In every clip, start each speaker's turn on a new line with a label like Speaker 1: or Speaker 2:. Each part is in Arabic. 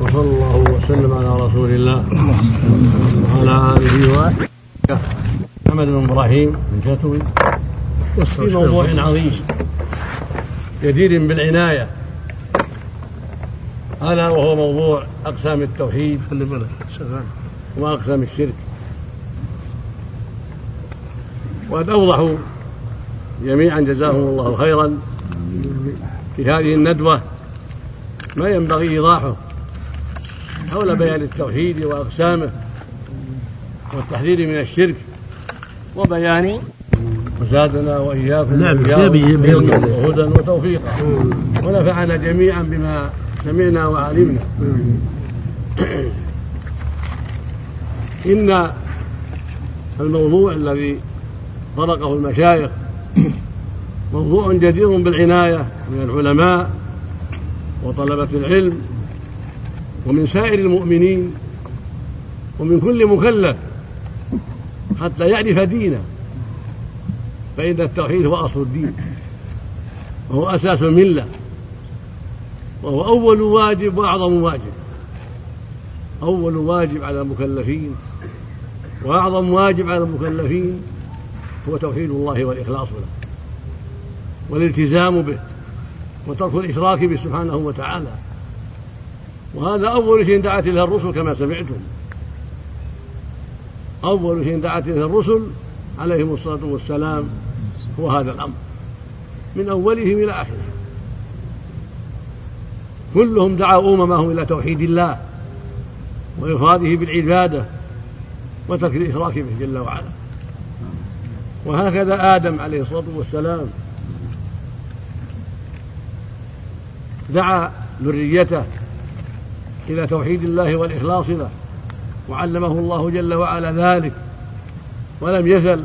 Speaker 1: وصلى الله وسلم على رسول الله. وعلى آله وأصحابه. محمد بن إبراهيم بن شتوي. في موضوع عظيم. جدير بالعناية. الا وهو موضوع أقسام التوحيد وأقسام الشرك. وقد أوضحوا جميعا جزاهم الله خيرا في هذه الندوة ما ينبغي إيضاحه. حول بيان التوحيد وأقسامه والتحذير من الشرك وبيان وزادنا وإياكم
Speaker 2: نعم
Speaker 1: وهدى وتوفيقا. ونفعنا جميعا بما سمعنا وعلمنا. إن الموضوع الذي طرقه المشايخ موضوع جدير بالعناية من العلماء وطلبة العلم ومن سائر المؤمنين ومن كل مكلف حتى يعرف دينه. فإن التوحيد هو أصل الدين وهو أساس الملة وهو أول واجب وأعظم واجب. أول واجب على المكلفين وأعظم واجب على المكلفين هو توحيد الله والإخلاص له والالتزام به وترك الإشراك به سبحانه وتعالى. وهذا أول شيء دعت إليه الرسل كما سمعتم. أول شيء دعت إليه الرسل عليهم الصلاة والسلام هو هذا الأمر. من أولهم إلى آخره. كلهم دعوا أممهم إلى توحيد الله وإفراده بالعبادة وترك الإشراك به جل وعلا. وهكذا آدم عليه الصلاة والسلام دعا ذريته إلى توحيد الله والإخلاص له وعلمه الله جل وعلا ذلك ولم يزل.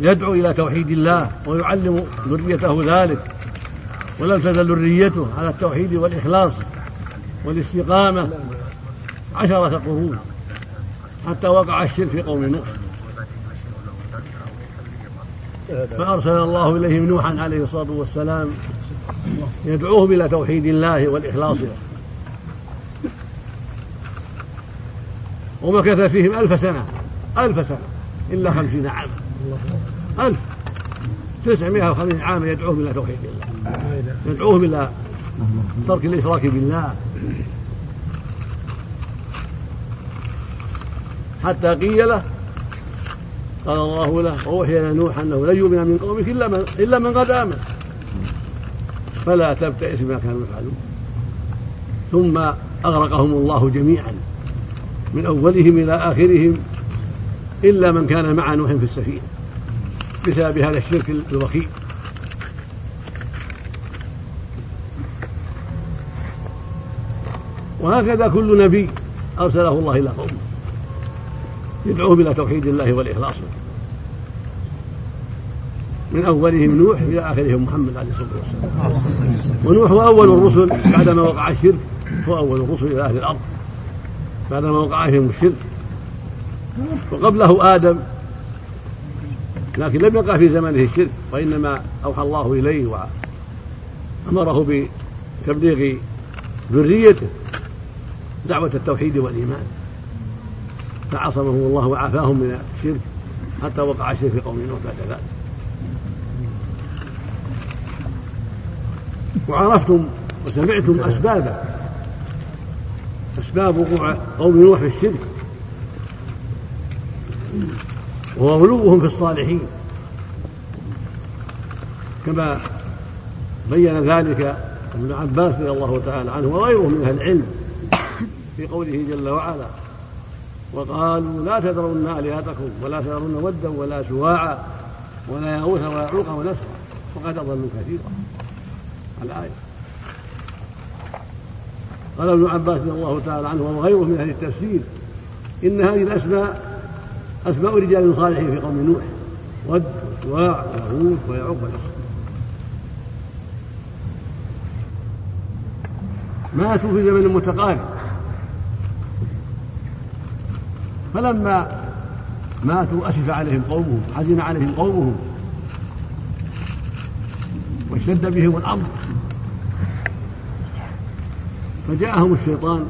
Speaker 1: يدعو إلى توحيد الله ويعلم ذريته ذلك ولم تزل ذريته على التوحيد والإخلاص والاستقامة. عشرة قرون حتى وقع الشرك في قوم نوح. فأرسل الله إليهم نوحا عليه الصلاة والسلام يدعوهم إلى توحيد الله والإخلاص له. ومكث فيهم ألف سنة ألف سنة إلا خمسين عاما. ألف. تسعمائة وخمسين عاما يدعوهم إلى توحيد الله. يدعوهم إلى ترك الإشراك بالله. حتى قيل له قال الله له ووحي إلى نوح أنه لن يؤمن من قومك إلا من إلا من قد آمن. فلا تبتئس بما كانوا يفعلون. ثم أغرقهم الله جميعا من أولهم إلى آخرهم إلا من كان مع نوح في السفينة بسبب هذا الشرك الوخيم. وهكذا كل نبي أرسله الله إلى قومه يدعوهم إلى توحيد الله والإخلاص من أولهم نوح إلى آخرهم محمد عليه الصلاة والسلام. ونوح هو أول الرسل بعدما وقع الشرك. هو أول الرسل إلى أهل الأرض بعدما وقع فيهم الشرك. وقبله آدم. لكن لم يقع في زمنه الشرك وإنما أوحى الله إليه وأمره بتبليغ ذريته دعوة التوحيد والإيمان. فعصمهم الله وعافاهم من الشرك حتى وقع الشرك في قوم نوح بعد ذلك. وعرفتم وسمعتم أسبابه. أسباب وقوع قوم نوح في الشرك. وهو غلوهم في الصالحين. كما بين ذلك ابن عباس رضي الله تعالى عنه وغيره من أهل العلم في قوله جل وعلا وقالوا لا تذرن آلهتكم ولا تذرن ودا ولا سواعا ولا يغوث ويعوق ونسرا وقد أضلوا كثيرا. الآية. قال ابن عباس رضي الله تعالى عنه وغيره من أهل التفسير إن هذه الأسماء أسماء رجال صالحين في قوم نوح ود وسواع ويغوث ويعوق ونصر ماتوا في زمن متقارب. فلما ماتوا أسف عليهم قومهم حزن عليهم قومهم واشتد بهم الأمر. فجاءهم الشيطان.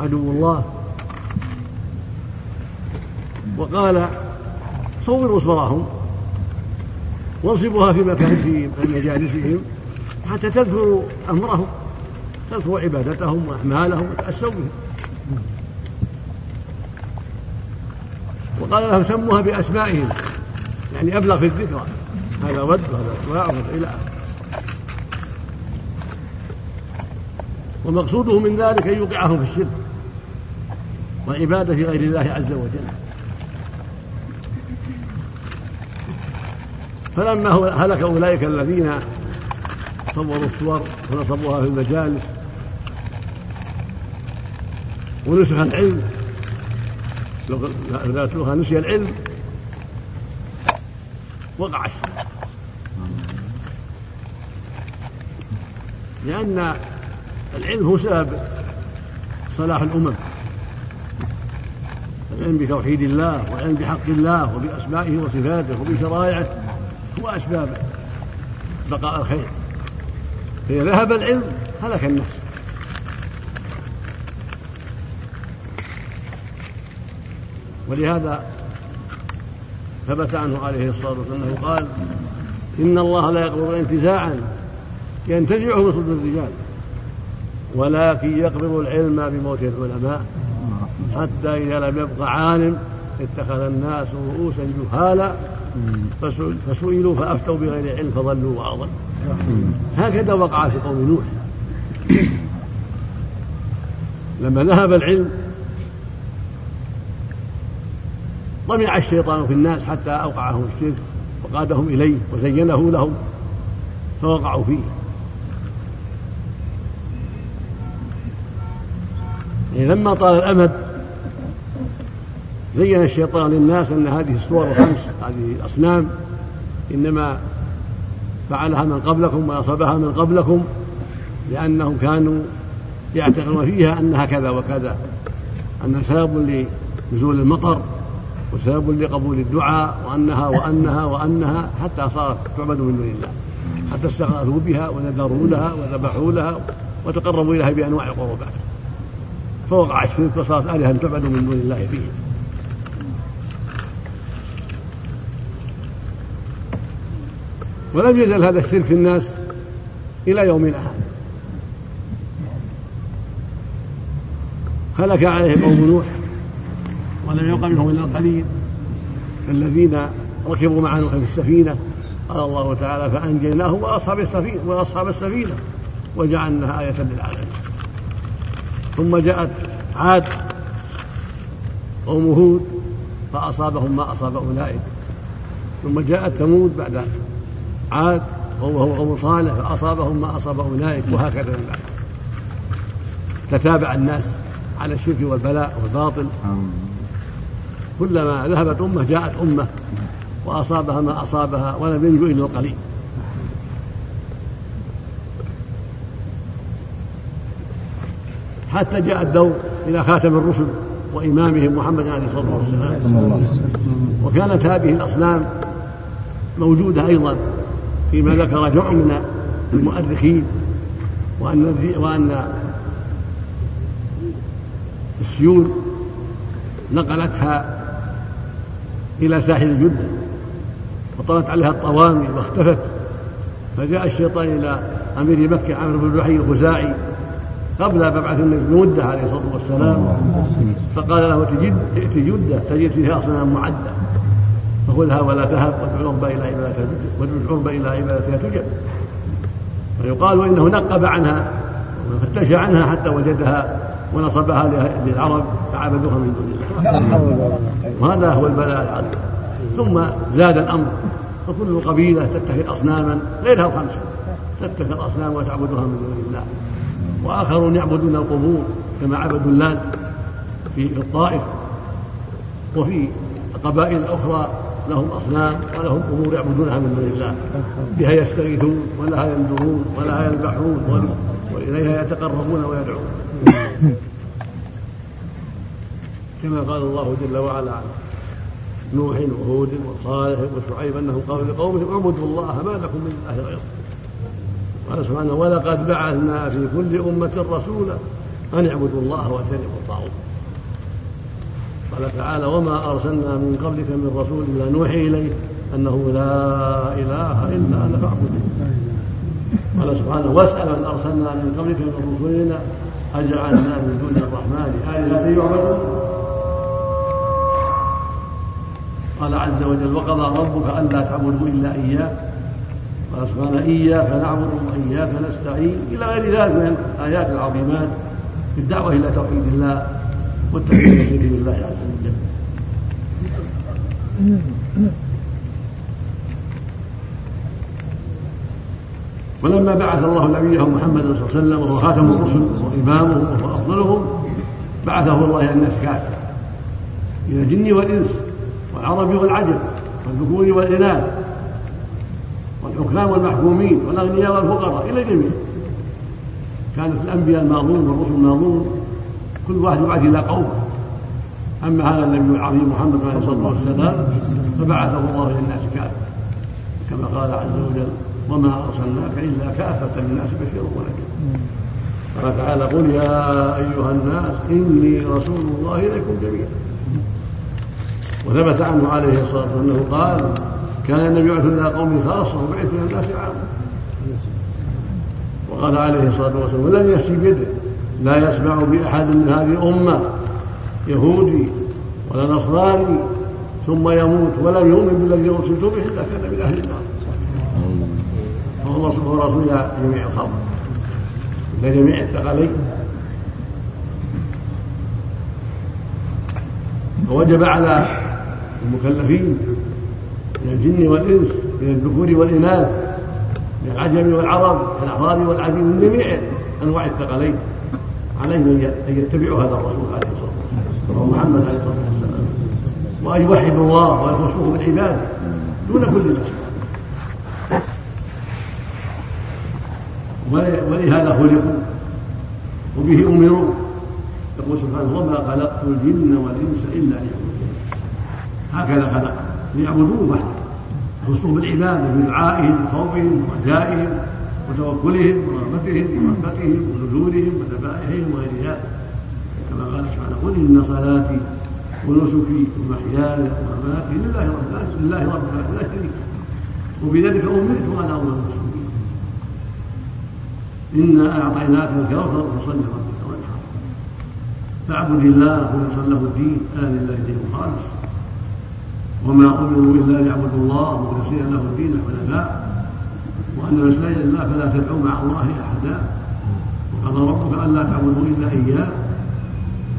Speaker 1: عدو الله. وقال صوروا صورهم وانصبوها في مكانتهم في مجالسهم حتى تذكروا أمرهم تذكروا عبادتهم وأعمالهم وتأسوا بهم. وقال لهم سموها بأسمائهم. يعني أبلغ في الذكرى هذا ود وهذا سواع إلى اخره ومقصوده من ذلك أن يوقعهم في الشرك وعبادة غير الله عز وجل. فلما هلك أولئك الذين صوروا الصور ونصبوها في المجالس ونسخ العلم. تلوها نسي العلم وقع الشرك. لأن العلم هو سبب صلاح الأمم. العلم بتوحيد الله والعلم بحق الله وبأسمائه وصفاته وبشرائعه هو أسباب بقاء الخير. فإذا ذهب العلم هلك النفس ولهذا ثبت عنه عليه الصلاة والسلام أنه قال إن الله لا يقبض انتزاعا ينتزعه من صدور الرجال. ولكن يقبض العلم بموت العلماء حتى إذا لم يبق عالم اتخذ الناس رؤوسا جهالا فسئلوا فأفتوا بغير علم فضلوا وأضلوا هكذا وقع في قوم نوح. لما ذهب العلم طمع الشيطان في الناس حتى أوقعهم الشرك وقادهم إليه وزينه لهم فوقعوا فيه. لما طال الأمد زين الشيطان للناس أن هذه الصور الخمس هذه الأصنام إنما فعلها من قبلكم ونصبها من قبلكم لأنهم كانوا يعتقدون فيها أنها كذا وكذا أنها سبب لنزول المطر وسبب لقبول الدعاء وأنها وأنها وأنها حتى صارت تعبد من دون الله حتى استغاثوا بها ونذروا لها وذبحوا لها وتقربوا إليها بأنواع القربات. فوقع الشرك وصارت آلهة تعبد من دون الله فيه ولم يزل هذا الشرك في الناس إلى يومنا هذا هلك عليه قوم نوح ولم يبق منهم إلا القليل. الذين ركبوا مع نوح في السفينة قال الله تعالى فأنجيناه وأصحاب السفينة وأصحاب السفينة وجعلناها آية للعالمين. ثم جاءت عاد قوم هود فأصابهم ما أصاب أولئك. ثم جاءت ثمود بعد عاد وهو قوم صالح فأصابهم ما أصاب أولئك وهكذا من بعد. تتابع الناس على الشرك والبلاء والباطل. كلما ذهبت أمة جاءت أمة وأصابها ما أصابها ولم ينجو إلا القليل. حتى جاء الدور إلى خاتم الرسل وإمامهم محمد عليه الصلاة والسلام. وكانت هذه الأصنام موجودة أيضا فيما ذكر جمع من المؤرخين وأن وأن السيول نقلتها إلى ساحل جدة وطلت عليها الطوامي واختفت فجاء الشيطان إلى أمير مكة عمرو بن لحي الخزاعي قبل مبعث النبي بمدة عليه الصلاة والسلام. فقال له ائت جدة تجد فيها أصنام معدة. فخذها ولا تهب وادعو العرب إلى عبادتها وادعو العرب إلى عبادتها تجب ويقال إنه نقب عنها وفتش عنها حتى وجدها ونصبها للعرب فعبدوها من دون الله. وهذا هو البلاء العظيم. ثم زاد الأمر. فكل قبيلة تتخذ اصناما غيرها الخمسه تتخذ اصناما وتعبدها من دون الله. وآخرون يعبدون القبور كما عبدوا اللات في الطائف وفي القبائل الاخرى لهم أصنام ولهم أمور يعبدونها من دون الله. بها يستغيثون ولها ينذرون ولها يذبحون وإليها يتقربون ويدعون. كما قال الله جل وعلا نوح وهود وصالح وشعيب أنهم قالوا لقومهم اعبدوا الله ما لكم من إله غيره. قال سبحانه ولقد بعثنا في كل أمة رسولا أن اعبدوا الله واجتنبوا الطاغوت. قال تعالى وما أرسلنا من قبلك من رسول إلا نوحي اليه أنه لا إله إلا أنا فاعبدون. قال سبحانه واسأل من أرسلنا من قبلك من رسلنا أجعلنا من دون الرحمن آلهة يعبدون قال عز وجل وقضى ربك ألا تعبدوا إلا إياه سبحانه إياك نعبد وإياك نستعين إلى غير ذلك من الآيات العظيمات في الدعوة إلى توحيد الله والتوحيد الشرك بالله عز وجل. ولما بعث الله نبيه محمد صلى الله عليه وسلم وهو خاتم الرسل وامامهم وهو أفضلهم بعثه الله إلى الناس كافة. إلى الجن والإنس والعرب والعجم والذكور والإناث. والحكام والمحكومين والأغنياء والفقراء إلى الجميع. كانت الأنبياء الماضون والرسل الماضون كل واحد يبعث إلى قومه. أما هذا النبي العظيم محمد عليه الصلاة والسلام فبعثه الله إلى الناس كافة. كما قال عز وجل وما أرسلناك إلا كافة للناس بشيرا ونذيرا. قال تعالى قل يا أيها الناس إني رسول الله إليكم جميعا. وثبت عنه عليه الصلاة والسلام أنه قال كان النبي يبعث إلى قوم خاصة وبعث إلى الناس عامة. وقال عليه الصلاة والسلام ولم يسي بيده. لا يسمع بأحد من هذه الأمة يهودي ولا نصراني ثم يموت ولم يؤمن بالذي أرسلت به إلا كان من أهل النار. فهو رسول جميع الخلق لجميع الثقلين. فوجب على المكلفين من الجن والإنس من الذكور والإناث من العجم والعرب من الأعراب والعجم من جميع أنواع الثقلين. عليهم أن يتبعوا هذا الرسول عليه الصلاة والسلام محمد عليه الصلاة والسلام وأن يوحدوا الله ويخصوه بالعبادة دون كل نفس ولهذا خلقوا وبه أمروا. يقول سبحانه وما خلقت الجن والإنس إلا ليعبدون. هكذا خلق ليعبدوه وحده. يخصوا بالعباده بدعائهم وخوفهم ورجائهم وتوكلهم ورغبتهم ورهبتهم ونزولهم وذبائحهم وغير ذلك كما قال سبحانه قل إن صلاتي ونسكي ومحياي ومماتي لله رب لله رب العالمين لا شريك وبذلك أمرت وأنا أول المسلمين. إنا أعطيناك الكوثر فصل لربك وانحر. فاعبد الله مخلصا له الدين. الا لله الدين الخالص. وما امروا الا ليعبدوا الله مخلصين له الدين حنفاء وأن المساجد لله فلا تدعوا مع الله أحدا. وقضى ربك ألا تعبدوا إلا إياه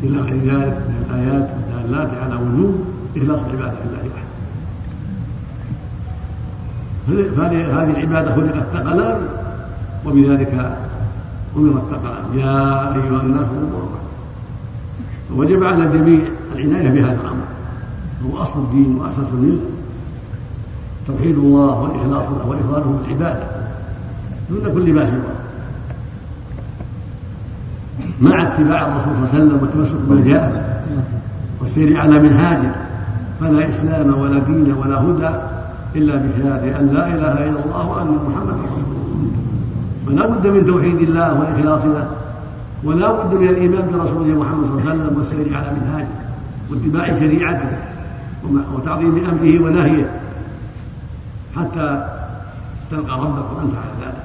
Speaker 1: إلى غير ذلك من الآيات الدالات على وجوب إخلاص العباده لله وحده. فهذه العبادة خلقت ثقلا وبذلك امرت ثقلا يا أيها الناس وجب على الجميع العناية بهذا الأمر. هو أصل الدين وأساس الملك توحيد الله والإخلاص له وافراده بالعباده دون كل ما سواه. مع اتباع الرسول صلى الله عليه وسلم والتمسك بما جاء والسير على منهاجه فلا إسلام ولا دين ولا هدى إلا بشهادة أن لا إله إلا الله وأن محمدا رسول الله. فلا بد من توحيد الله والاخلاص له ولا بد من الإيمان برسوله محمد صلى الله عليه وسلم والسير على منهاجه واتباع شريعته. وتعظيم أمره ونهيه حتى تلقى ربك وأنت على ذلك.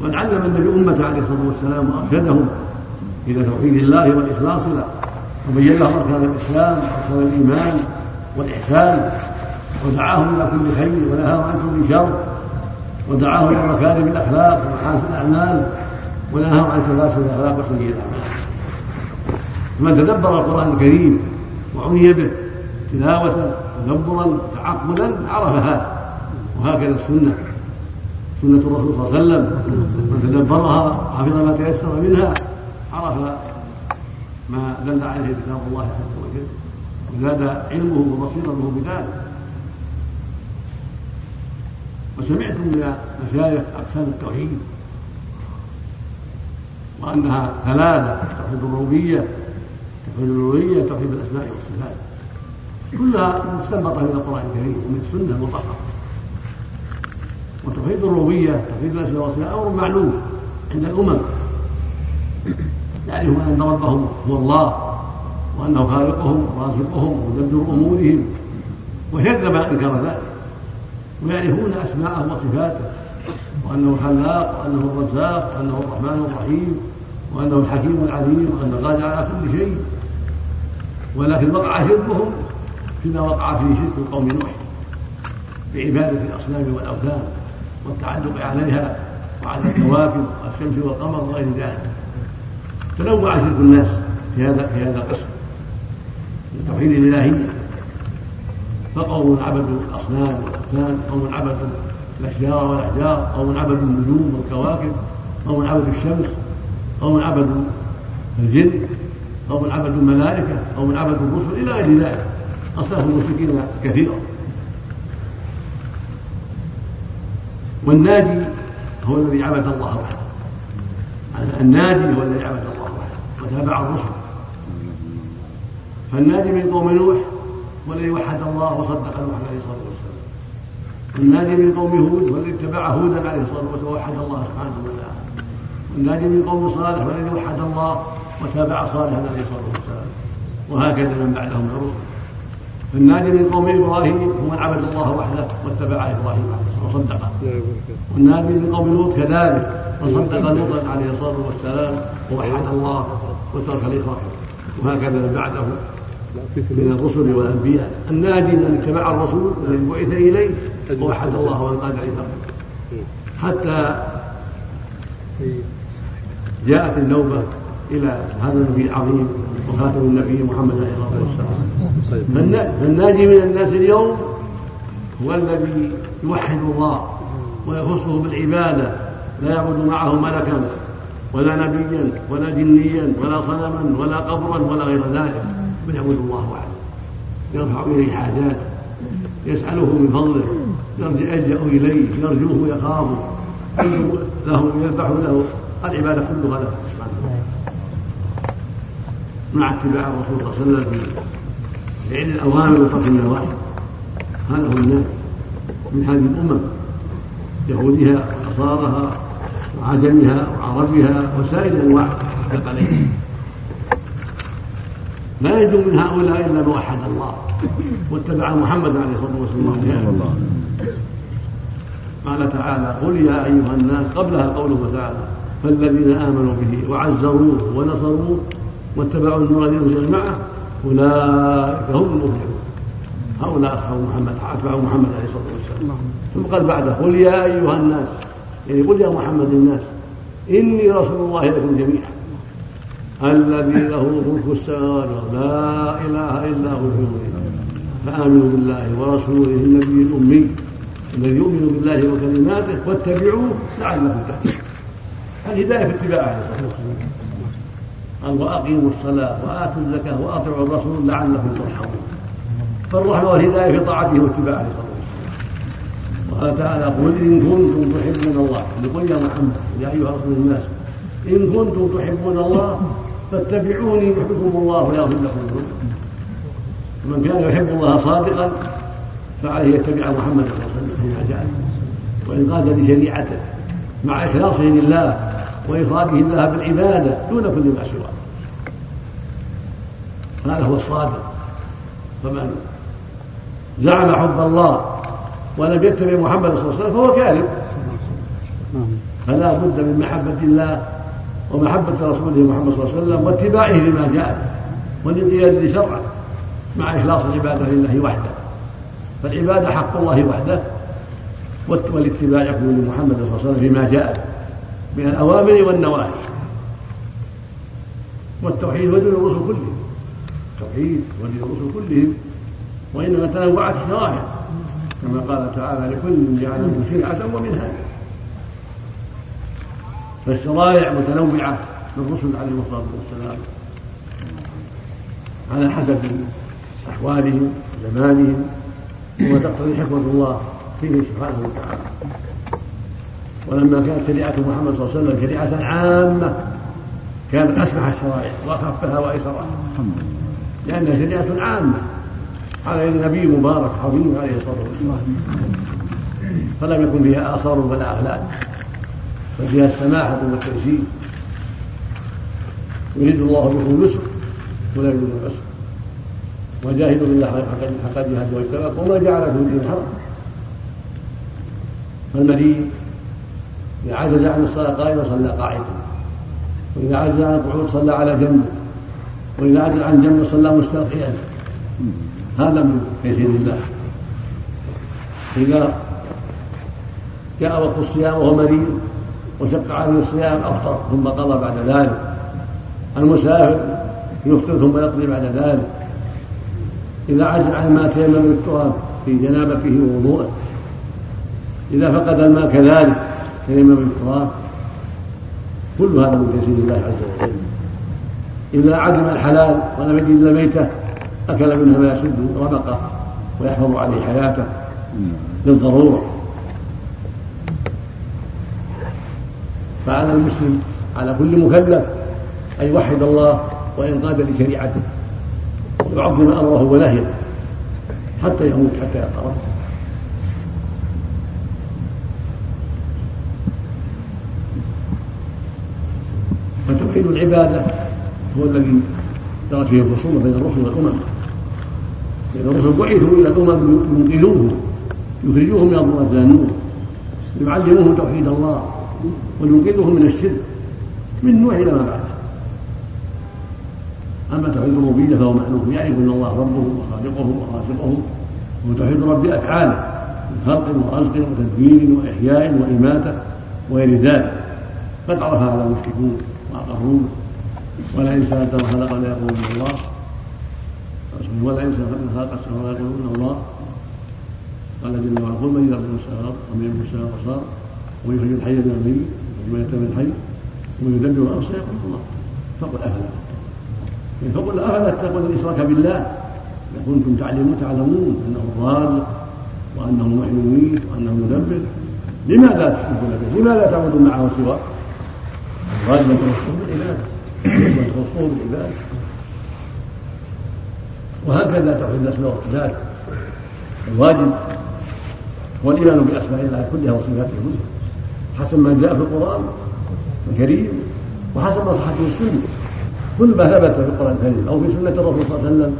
Speaker 1: وقد علم النبي امته عليه الصلاة والسلام وارشدهم إلى توحيد الله والإخلاص له وبين لهم أركان الإسلام وأركان الإيمان والإحسان ودعاهم إلى كل خير ونهاهم عن كل شر ودعاهم إلى مكارم الأخلاق ومحاسن الأعمال ونهاهم عن سلاسل الأخلاق وسيئ الأعمال. فمن تدبر القرآن الكريم وعني به تلاوة تدبرا تعقلا عرف هذا. وهكذا السنة. سنة الرسول صلى الله عليه وسلم. من تدبرها حفظ ما تيسر منها عرف ما دل عليه كتاب الله عز وجل. وزاد علمه وبصيرته بذلك. وسمعتم من مشايخ أقسام التوحيد وأنها ثلاثة توحيد الربوبية توحيد الألوهية توحيد الأسماء والصفات. كلها مستنبطة من القرآن الكريم ومن السنة المطهرة. وتوحيد الربوبية توحيد الأسماء والصفات أمر معلوم عند الأمم. يعرفون أن ربهم هو الله وأنه خالقهم ورازقهم ومدبر أمورهم وشد من أنكر ذلك. ويعرفون أسماءه وصفاته وأنه خلاق وأنه الرزاق وأنه الرحمن الرحيم وأنه الحكيم العليم وأنه قادر على كل شيء. ولكن وقع شركهم فيما وقع فيه شرك قوم نوح بعبادة الأصنام والأوثان والتعلق عليها وعلى الكواكب والشمس والقمر وغير ذلك. تنوع شرك الناس في هذا في هذا القسم. من توحيد الإلهية فقوم عبدوا الأصنام والأوثان قوم عبدوا الأشجار والأحجار قوم عبدوا النجوم والكواكب قوم عبدوا الشمس قوم عبدوا الجن. قوم عبدوا الملائكة قوم عبدوا الرسل إلى غير ذلك. أصناف المشركين كثيرة والناجي هو الذي عبد الله وحده. الناجي هو الذي عبد الله وحده. وتابع الرسل. فالناجي من قوم نوح والذي وحد الله وصدق نوح عليه الصلاة والسلام. والناجي من قوم هود والذي اتبع هودا عليه الصلاة والسلام ووحد الله سبحانه وتعالى. والناجي من قوم صالح والذي وحد الله وتابع صالحا عليه الصلاه والسلام وهكذا من بعدهم من الرسل فالناجي من قوم إبراهيم هو من عبد الله وحده واتبع إبراهيم وصدقه. والناجي من قوم لوط كذلك وصدق لوطا عليه الصلاة والسلام ووحد الله وترك الاخراج وهكذا من بعده من الرسل والأنبياء. الناجي من اتبع الرسول الذي بعث إليه ووحد الله وانقاد عثامه حتى جاءت النوبة إلى هذا النبي العظيم وخاتم النبي محمد عليه الصلاة والسلام. فالناجي من الناس اليوم هو الذي يوحد الله ويخصه بالعبادة لا يعبد معه ملكا ولا نبيا ولا جنيا ولا صنما ولا قبرا ولا غير ذلك بل يعبد الله وحده. يرفع إليه حاجات يسأله من فضله يلجأ إليه يرجوه ويخافه له يذبح له العبادة كلها له. مع اتباع الرسول صلى الله عليه وسلم. في فعل الاوامر وترك النواهي هذا هو الناس من هذه الامم يهودها ونصارها وعجمها وعربها وسائر انواع الثقلين لا ينجو من هؤلاء إلا من وحد الله. واتبع محمد عليه الصلاة والسلام. قال تعالى قل يا أيها الناس قبلها قوله تعالى فالذين آمنوا به وعزروه ونصروه واتبعوا النور الذي انزل معه أولئك هم المفلحون. هؤلاء اصحاب محمد أتبعوا محمد عليه الصلاة والسلام. ثم قال بعده قل يا أيها الناس يعني قل يا محمد الناس إني رسول الله لكم جميعا. الذي له ملك السماوات لا إله إلا هو فآمنوا بالله ورسوله النبي الأمي الذي يؤمن بالله وكلماته واتبعوه لعلكم تهتدون الهدايه في اتباعه قال وأقيموا الصلاة وآتوا الزكاة وأطيعوا الرسول لعلكم ترحمون. فالرحمة والهداية في طاعته واتباعه صلى الله عليه وسلم. قال تعالى قل إن كنتم تحبون الله. لقل يا محمد يا أيها رسول الناس إن كنتم تحبون الله فاتبعوني يحبكم الله ويغفر لكم ذنوبكم. ومن كان يحب الله صادقا فعليه يتبع محمد صلى الله عليه وسلم فيما جاء وإنقاذ لشريعته مع إخلاصه لله وإفراده الله بالعبادة دون كل ما سواه هذا هو الصادق. فمن زعم حب الله ولم يتبع محمد صلى الله عليه وسلم فهو كاذب. فلا بد من محبة الله ومحبة رسوله محمد صلى الله عليه وسلم واتباعه لما جاء والانقياد لشرعه مع إخلاص العبادة لله وحده. فالعبادة حق الله وحده والاتباع يكون لمحمد صلى الله عليه وسلم فيما جاء من الأوامر والنواهي. والتوحيد ودين الرسل كلهم التوحيد ودين الرسل كلهم وإنما تنوعت الشرائع كما قال تعالى لكل جعل من شرعة ومنهاجا. فالشرائع متنوعة للرسل عليهم الصلاة والسلام على حسب أحوالهم وزمانهم وما تقتضي حكمة الله فيه سبحانه وتعالى. ولما كانت شريعة محمد صلى الله عليه وسلم شريعة عامة كانت أسمح الشرائع وأخفها وأيسرها. لأنها شريعة عامة. على يد نبي مبارك عظيم عليه الصلاة والسلام. فلم يكن فيها آثار ولا أخلاق بل فيها السماحة والتيسير يريد الله بكم اليسر ولا يريد العسر. وجاهدوا بالله حق جهاد واتقوا وما جعل في الدين حرج. فالمريض إذا عجز عن الصلاة قائما صلى قاعدا وإذا عجز عن القعود صلى على جنبه. وإذا عجز عن جنبه صلى مستلقيا. هذا من تيسير الله إذا جاء وقت الصيام وهو مريض وشق عليه الصيام أفطر ثم قضى بعد ذلك. المسافر يفطر ثم يقضي بعد ذلك. إذا عجز عن ما تيمم بالتراب في جنابته ووضوءه. إذا فقد الماء كذلك تيمم بالتراب. كل هذا من تيسير الله عز وجل. إذا عدم الحلال ولم يجد إلا ميتة أكل منها ما يسد رمقه ويحفظ عليه حياته للضرورة. فعلى المسلم على كل مكلف أن يوحد الله وينقاد لشريعته ويعظم أمره ونهيه حتى يموت حتى يلقى فتوحيد العبادة هو الذي جرت فيه الخصومة بين الرسل والأمم. لأن الرسل بعثوا إلى الأمم ينقذوهم يخرجوهم من الظلمات إلى النور يعلموهم توحيد الله وينقذهم من الشرك من نوح إلى ما بعده. أما توحيد الربوبية فهو معلوم يعرفون الله ربهم وخالقهم ورازقهم وتوحيد رب أفعاله من خلق ورزق وتدبير وإحياء وإماتة وغير ذلك. قد عرفها على المشركون وأقروه ولئن سألتهم خلق ليقولون الله. ولئن سألتهم خلق السماوات ليقولون الله. قال جل وعلا قل من يرزق السماوات ومن يملك السماوات والابصار ويخرج الحي من الميت ويخرج الميت من الحي ويدبر الامر سيقول الله. فقل افلا فقل افلا تتقون الاشراك بالله. ان كنتم تعلمون تعلمون أنه الرازق وأنه محيي ويميت وأنه مدبر لماذا تشركون به؟ لماذا تعبدون معه سواه؟ الواجب ان تخصوه بالعباده ان تخصوه بالعباده وهكذا توحيد الاسماء والصفات الواجب هو الايمان بأسماء الله كلها وصفاته كلها حسب ما جاء في القرآن الكريم وحسب ما صحت في السنة. كل ما ثبت في القرآن الكريم أو في سنة الرسول صلى الله عليه وسلم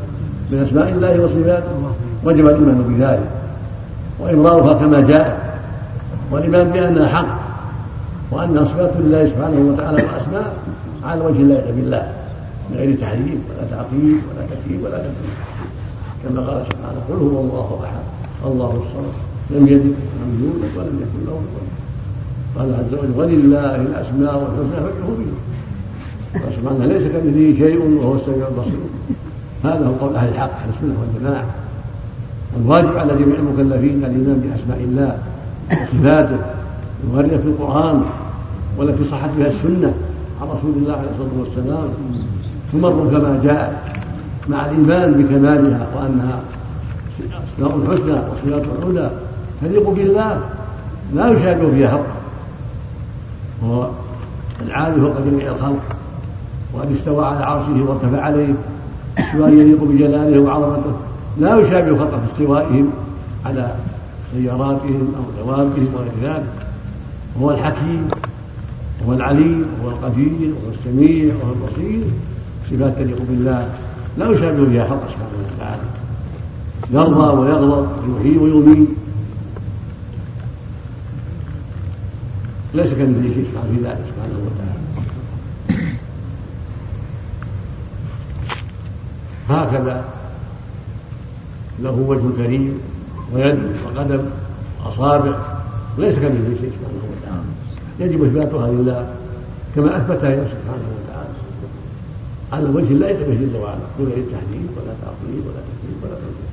Speaker 1: من أسماء الله وصفاته وجب الإيمان بذلك. وإمرارها كما جاء. والإيمان بأنها حق وأنها صفات لله سبحانه وتعالى وأسماء. على وجه لا بالله من غير تحريف ولا تعقيد ولا تكذيب ولا تكذيب. كما قال سبحانه قل هو الله أحد الله الصمد لم يلد ولم يولد ولم يكن له قال عز وجل ولله الأسماء والحسنى فادعوه به قال سبحانه ليس كمثله شيء وهو السميع البصير. هذا هو قول أهل الحق أهل السنة والجماعة. الواجب على جميع المكلفين الايمان بأسماء الله وصفاته الوارده في القرآن والتي صحت بها السنة. عن رسول الله عليه الصلاة والسلام تمر كما جاء مع الإيمان بكمالها وأنها اسماء الحسنى وصفات العلى. تليق بالله لا يشابه فيها حق وهو العالي فوق جميع الخلق وقد استوى على عرشه وارتفع عليه استواء يليق بجلاله وعظمته. لا يشابه خلقه في استوائهم على سياراتهم أو دوابهم وغير ذلك. وهو الحكيم وهو العليم وهو القدير وهو السميع وهو البصير. صفات تليق بالله. لا يشابه فيها خلق سبحانه وتعالى. يرضى ويغضب ويحيي ويميت. ليس كمثله شيء في ذلك سبحانه وتعالى. هكذا له وجه كريم ويد وقدم وأصابع. ليس كمثله شيء سبحانه وتعالى. يجب إثباتها لله كما أثبتها له سبحانه وتعالى. على وجه لا يتبه جل وعلا دون التحديد ولا تعطيل ولا تكذيب ولا تنزيل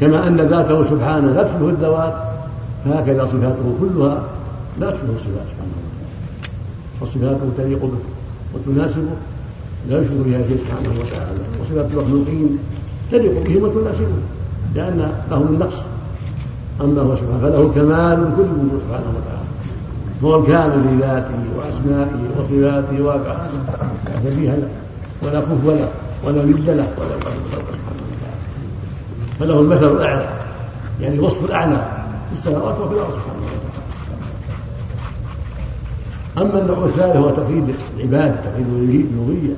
Speaker 1: كما أن ذاته سبحانه لا تشبه الذوات فهكذا صفاته كلها لا تشبه الصفات سبحانه وتعالى. فصفاته تليق به وتناسبه لا يشبه بها شيء سبحانه وتعالى. وصفات المخلوقين تليق بهم وتناسبه لأن له من نقص أما هو سبحانه فله الكمال من كل وجود سبحانه وتعالى. هو الكامل في ذاته وأسمائه وصفاته وأفعاله. لا شبيه له ولا كف له ولا ند له ولا فله المثل الأعلى يعني الوصف الأعلى في السماوات وفي الأرض. سبحانه وتعالى أما النوع الثالث هو توحيد العباد توحيد الالوهيه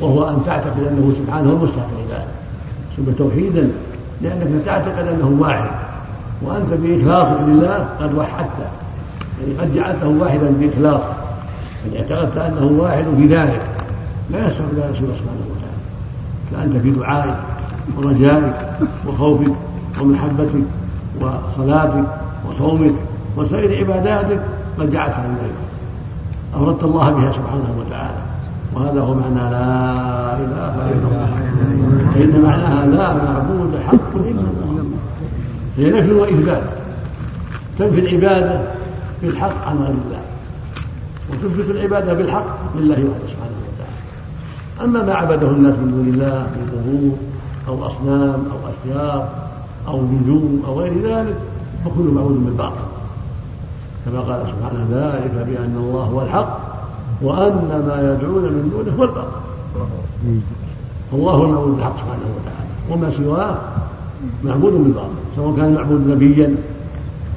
Speaker 1: وهو أن تعتقد أنه سبحانه هو المستحق العباده سمي توحيدا لأنك تعتقد أنه واحد وأنت بإخلاصك لله قد وحدته يعني قد جعلته واحدا بإخلاص يعني اعتقدت أنه واحد في ذلك لا يسمع رسول سبحانه وتعالى. فأنت في دعائك ورجائك وخوفك ومحبتك وصلاتك وصومك وسائر عباداتك قد جعلتها لذلك أفردت الله بها سبحانه وتعالى. وهذا هو معنى لا إله إلا الله. فإن معناها لا معبود حق إلا الله. هي نفي وإثبات. تنفي العبادة بالحق عن غير الله. وتثبت العبادة بالحق لله وحده سبحانه وتعالى. أما ما عبده الناس من دون الله من قبور أو أصنام أو أشجار أو نجوم أو غير ذلك فكل معبود بالباطل كما قال سبحانه ذلك بأن الله هو الحق وأن ما يدعون من دونه هو الباطل. الله المعبود بالحق سبحانه وتعالى. وما سواه معبود بالباطل سواء كان المعبود نبيا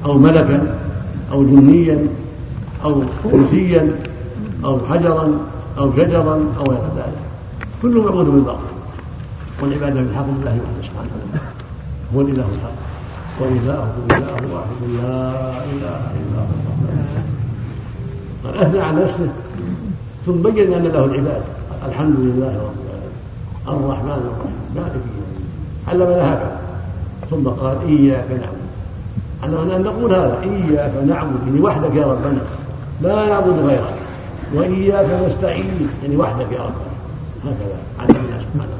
Speaker 1: أو ملكا أو جنيا أو كرسيا أو حجرا أو شجرا أو غير ذلك. كله معبود بالباطل. والعبادة بالحق لله وحده سبحانه وتعالى. هو الإله الحق. وإلهكم إله واحد لا إله إلا هو. قد أثنى على نفسه. ثم بين أن له العباد. الحمد لله رب العالمين. الرحمن الرحيم. مالك يوم علمنا هكذا. ثم قال إياك نعبد. أن نقول هذا إياك نعبد يعني وحدك يا ربنا. لا نعبد غيرك. وإياك نستعين يعني وحدك يا ربنا. هكذا علمنا سبحانه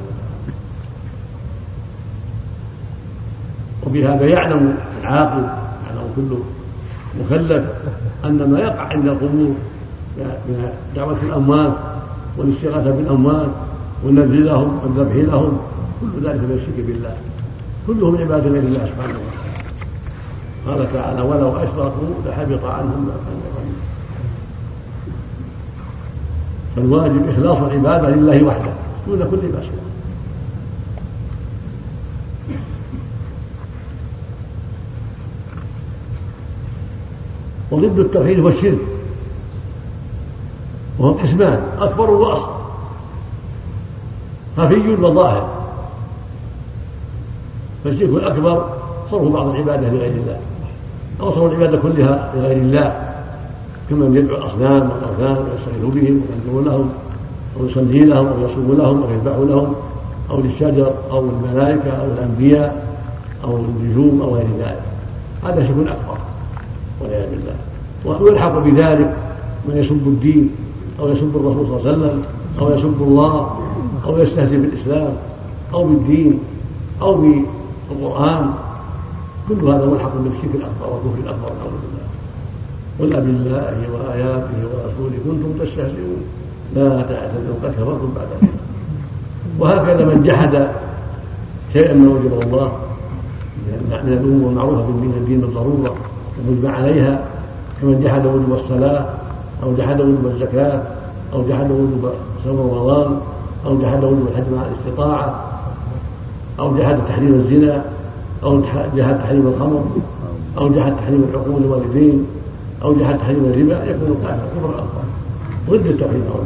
Speaker 1: وبهذا يعلم العاقل يعلم كل مكلف أن ما يقع عند القبور من دعوة الأموات والاستغاثة بالأموات والنذر لهم والذبح لهم كل ذلك من الشرك بالله. كلهم عباد لله سبحانه وتعالى. قال تعالى ولو أشركوا لحبط عنهم ما كانوا يعملون. فالواجب إخلاص العبادة لله وحده دون كل ما سواه وضد التوحيد هو الشرك. وهو قسمان أكبر وأصغر خفي وظاهر. فالشرك الأكبر صرف بعض العبادة لغير الله. أو صرف العبادة كلها لغير الله كمن يدعو الأصنام والأوثان ويستغيث بهم ويدعو لهم أو يصلي لهم أو يصوم لهم أو يذبح لهم أو للشجر أو الملائكة أو الأنبياء أو النجوم أو غير ذلك. هذا شرك أكبر والعياذ بالله. ويلحق بذلك من يسب الدين أو يسب الرسول صلى الله عليه وسلم أو يسب الله أو يستهزئ بالإسلام أو بالدين أو بالقرآن كل هذا ملحق بالشرك الأكبر والكفر الأكبر نعوذ بالله قل أبالله وآياته ورسوله كنتم تستهزئون. لا تعتذروا قد كفرتم بعد ذلك. وهكذا من جحد شيئا من وجب الله من الأمور المعروفة من الدين بالضرورة المجمع عليها. كمن جحد وجوب الصلاة أو جحد وجوب الزكاة أو جحد وجوب صوم رمضان أو جحد وجوب الحج مع الاستطاعة أو جحد تحريم الزنا. أو جحد تحريم الخمر أو جحد تحريم العقول الوالدين أو جحد تحريم الربا يكون كافر كفر أكبر ضد التوحيد أو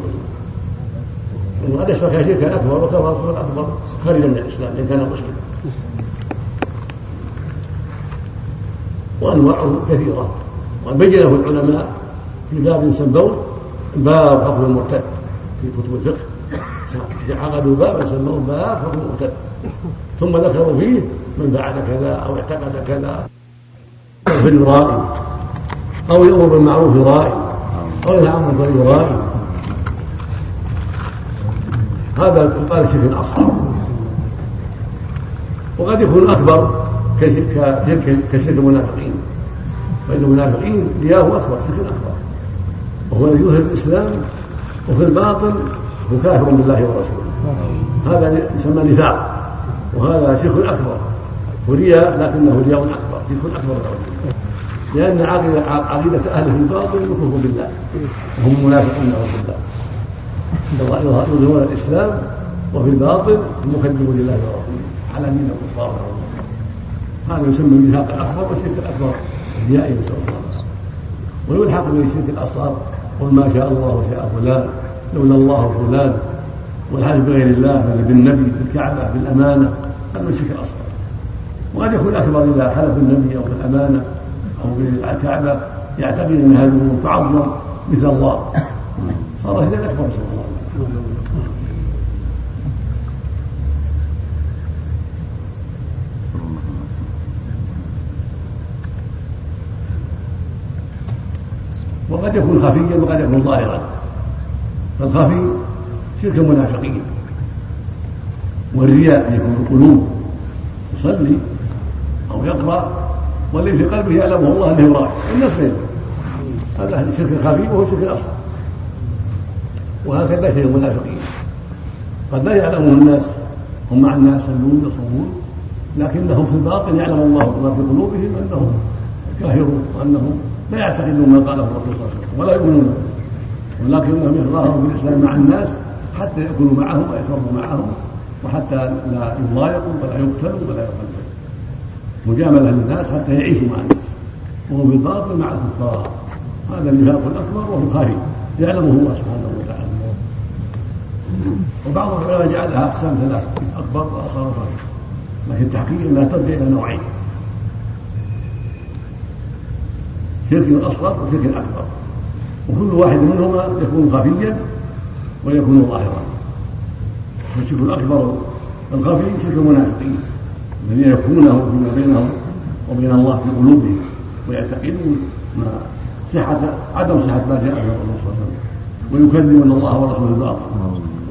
Speaker 1: وقد أشرك شركا أكبر وكفر أكبر. خارجا من الإسلام إن كان مسلما وأنواعه كثيرة. وقد بينه العلماء في باب سموه باب حكم المرتد في كتب الفقه. عقدوا بابا سموه باب حكم المرتد. ثم ذكروا فيه من فعل كذا أو اعتقد كذا في يرائي أو يأمر بالمعروف يرائي أو ينهى عن المنكر يرائي هذا يقال شرك اصغر وقد يكون أكبر كشرك المنافقين. فإن المنافقين رياه أكبر شرك أكبر. وهو يظهر الإسلام وفي الباطن هو كافر بالله ورسوله. هذا يسمى نفاق وهذا شرك أكبر. ورياء لكنه رياء أكبر. شرك أكبر. لأن عقيدة عقيدة أهل الباطل الكفر بالله. وهم منافقون نعوذ بالله يظهرون الإسلام وفي الباطل هم لله ورسوله. على دين الكفار؟ هذا يسمى النفاق الأكبر والشرك الأكبر. الرياء نسأل الله ويلحق بالشرك الأصغر قل ما شاء الله وشاء فلان لولا الله فلان. والحلف بغير الله بالنبي بالكعبة بالأمانة هذا من الشرك الأصغر. وقد يكون أكبر إذا حلف بالنبي أو بالأمانة أو بالكعبة يعتقد أن هذه الأمور تعظم مثل الله. صار شيئا أكبر صلى الله عليه وقد يكون خفيا وقد يكون ظاهرا. فالخفي شرك المنافقين. والرياء يكون في القلوب يصلي أو يقرأ والذي في قلبه يعلمه الله أنه يراه الناس غيره هذا شرك خفي وهو شرك اصغر وهكذا شيء المنافقين. قد لا يعلمه الناس هم مع الناس يصلون يصومون لكنهم في الباطن يعلم الله ما في قلوبهم أنهم كافرون وأنهم لا يعتقدون ما قاله الرسول صلى الله عليه وسلم ولا يؤمنون. ولكنهم يتظاهروا بالاسلام مع الناس حتى يأكلوا معهم ويشربوا معهم وحتى لا يضايقوا ولا يقتلوا ولا يقتلوا. مجامله للناس حتى يعيشوا مع الناس. وهو بالباطل مع الكفار. هذا النفاق الأكبر وهو خفي يعلمه الله سبحانه وتعالى. وبعض العلماء جعلها أقسام ثلاث أكبر وأصغر وخفي لكن التحقيق انها ترجع إلى نوعين. شرك اصغر وشرك اكبر وكل واحد منهما يكون خفيا ويكون ظاهرا فالشرك الأكبر الخفي شرك المنافقين الذين يخفونه فيما بينهم وبين الله في قلوبهم ويعتقدون ما صحة عدم صحة ما جاء به الرسول صلى الله عليه وسلم. ويكذبون الله ورسوله الباطل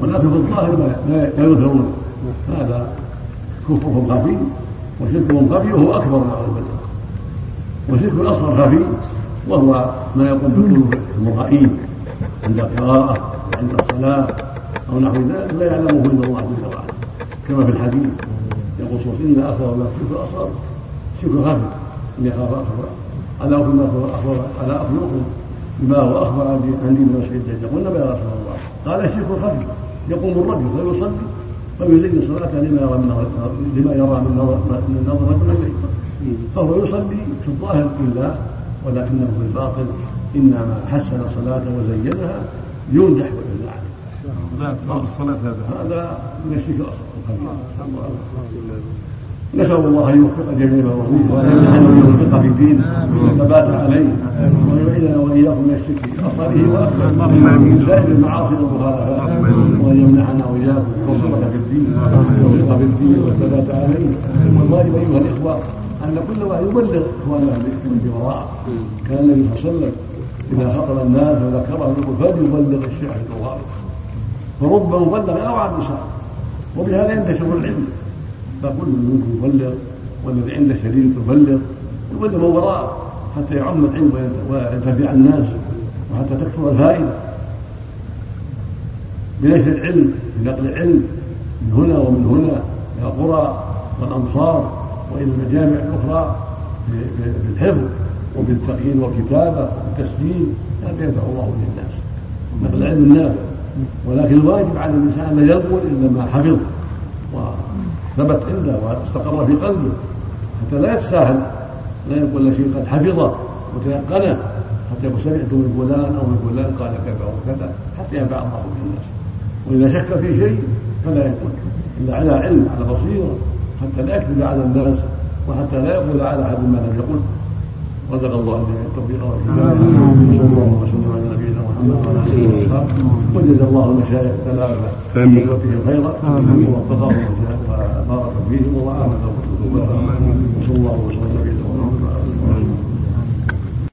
Speaker 1: ولكن في الظاهر لا يظهرون. هذا كفرهم خفي وشركهم خفي وهو أكبر من بالله وشرك الأصغر خفي وهو ما يقوم بقلوب المرائين عند القراءة وعند الصلاة أو نحو ذلك لا يعلمه إلا الله جل وعلا. كما في الحديث يقول صلى الله عليه وسلم إن أخبر الله شرك الأصغر شرك خفي إن يخاف أخبر. ألا أخبر ألا أخبركم بما هو أخبر عندي من مسعود الدجال قلنا يا رسول الله. قال شرك خفي يقوم الرجل فيصلي ويزين صلاته لما يرى من لما يرى من نظر من نظر رجل اليه فهو يصلي في الظاهر لله ولكنه في الباطن إنما حسن صلاته وزينها ينجح عليه. الصلاة هذا. هذا من الشرك الأصغر. نسأل الله أن يوفق جميع وأن يوفق في الدين والثبات عليه. ويعيذنا وإياكم من الشرك أصغره وأكبر. من سائر المعاصي والمخالفات وأن يمنعنا وإياكم الوصول في الدين والوفق في الدين والثبات عليه. والواجب أيها الإخوة أن كل واحد يبلغ إخوانه وراءه كان النبي صلى الله عليه وسلم إذا خطب الناس وذكرهم يقول فليبلغ الشيخ الغائب فرب مبلغ أوعى النساء وبهذا ينتشر العلم. فكل منكم يبلغ والذي عنده شريك يبلغ يبلغ من وراءه حتى يعم العلم وينتفع الناس وحتى تكثر الفائدة. بنشر العلم بنقل العلم من هنا ومن هنا إلى القرى والأمصار وإلى المجامع الأخرى في الحفظ وبالتقييم والكتابة والتسجيل هذا ينفع الله الناس نقل العلم النافع ولكن الواجب على الإنسان أن لا يقول الا ما حفظ وثبت عنده واستقر في قلبه. حتى لا يتساهل. لا يقول شيء قد حفظه وتيقنه. حتى يقول سمعت من فلان أو من فلان قال كذا وكذا حتى ينفع الله به الناس وإذا شك في شيء فلا يقول. إلا على علم على بصيرة. حتى لا يكذب على الناس. وحتى لا يقول على أحد ما لم يقل. رزق الله جميع التوفيق والهدايه وصلى الله وسلم على نبينا محمد وعلى آله وصحبه. وجزا الله المشايخ ثلاثة. بهم خيرا ووفقهم وبارك فيهم وعاملهم وصلى الله وسلم.